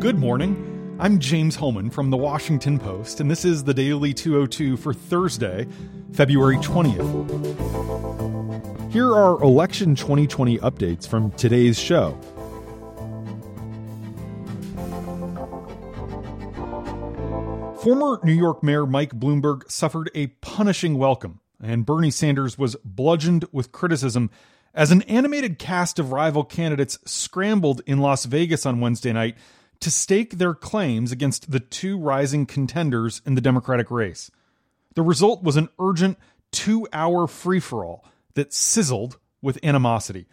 Good morning. I'm James Hohmann from the Washington Post, and this is the Daily 202 for Thursday, February 20th. Here are election 2020 updates from today's show. Former New York Mayor Mike Bloomberg suffered a punishing welcome, and Bernie Sanders was bludgeoned with criticism as an animated cast of rival candidates scrambled in Las Vegas on Wednesday night to stake their claims against the two rising contenders in the Democratic race. The result was an urgent two hour free for all that sizzled with animosity.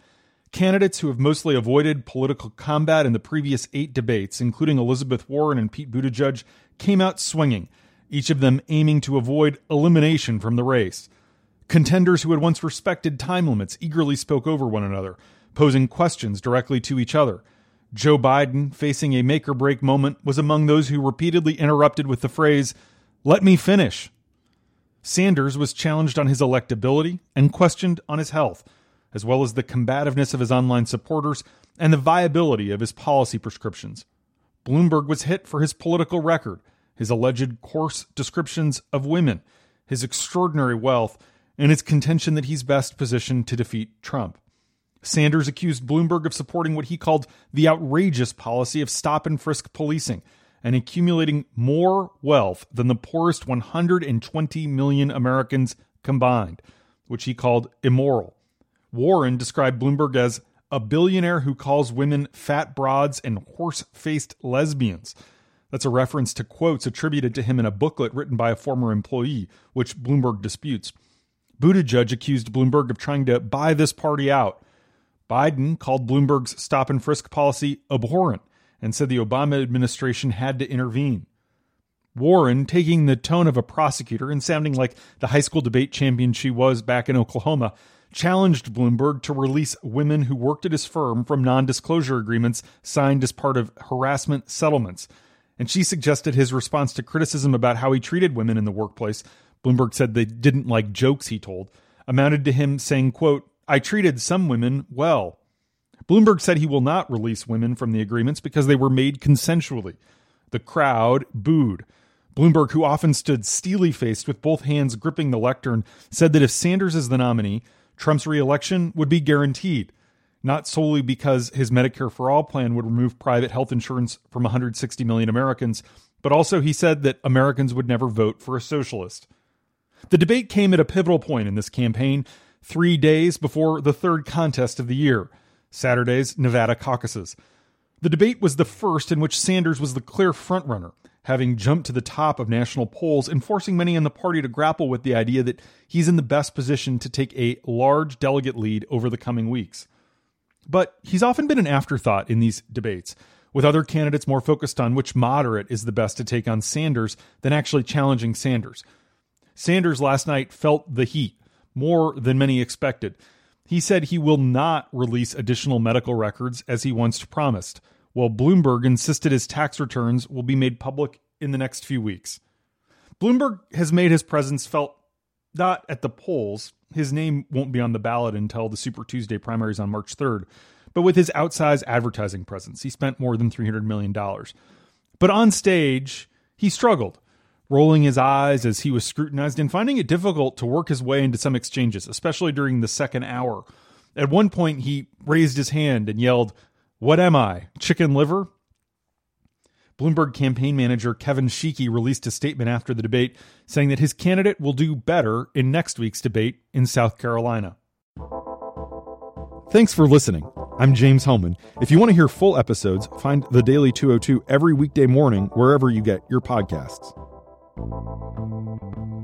Candidates who have mostly avoided political combat in the previous eight debates, including Elizabeth Warren and Pete Buttigieg, came out swinging, each of them aiming to avoid elimination from the race. Contenders who had once respected time limits eagerly spoke over one another, posing questions directly to each other. Joe Biden, facing a make or break moment, was among those who repeatedly interrupted with the phrase, Let me finish. Sanders was challenged on his electability and questioned on his health, as well as the combativeness of his online supporters and the viability of his policy prescriptions. Bloomberg was hit for his political record, his alleged coarse descriptions of women, his extraordinary wealth, and his contention that he's best positioned to defeat Trump. Sanders accused Bloomberg of supporting what he called the outrageous policy of stop and frisk policing and accumulating more wealth than the poorest 120 million Americans combined, which he called immoral. Warren described Bloomberg as a billionaire who calls women fat broads and horse faced lesbians. That's a reference to quotes attributed to him in a booklet written by a former employee, which Bloomberg disputes. Buttigieg accused Bloomberg of trying to buy this party out. Biden called Bloomberg's stop and frisk policy abhorrent and said the Obama administration had to intervene. Warren, taking the tone of a prosecutor and sounding like the high school debate champion she was back in Oklahoma, challenged Bloomberg to release women who worked at his firm from non disclosure agreements signed as part of harassment settlements. And she suggested his response to criticism about how he treated women in the workplace. Bloomberg said they didn't like jokes he told, amounted to him saying, quote, I treated some women well. Bloomberg said he will not release women from the agreements because they were made consensually. The crowd booed. Bloomberg, who often stood steely faced with both hands gripping the lectern, said that if Sanders is the nominee, Trump's reelection would be guaranteed, not solely because his Medicare for All plan would remove private health insurance from 160 million Americans, but also he said that Americans would never vote for a socialist. The debate came at a pivotal point in this campaign, three days before the third contest of the year, Saturday's Nevada caucuses. The debate was the first in which Sanders was the clear frontrunner, having jumped to the top of national polls and forcing many in the party to grapple with the idea that he's in the best position to take a large delegate lead over the coming weeks. But he's often been an afterthought in these debates, with other candidates more focused on which moderate is the best to take on Sanders than actually challenging Sanders. Sanders last night felt the heat more than many expected. He said he will not release additional medical records as he once promised while Bloomberg insisted his tax returns will be made public in the next few weeks. Bloomberg has made his presence felt not at the polls. His name won't be on the ballot until the Super Tuesday primaries on March 3rd, but with his outsized advertising presence, he spent more than $300 million. But on stage, he struggled, rolling his eyes as he was scrutinized and finding it difficult to work his way into some exchanges, especially during the second hour. At one point, he raised his hand and yelled, what am I? Chicken liver? Bloomberg campaign manager Kevin Sheekey released a statement after the debate saying that his candidate will do better in next week's debate in South Carolina. Thanks for listening. I'm James Hohmann. If you want to hear full episodes, find The Daily 202 every weekday morning wherever you get your podcasts. Thank you.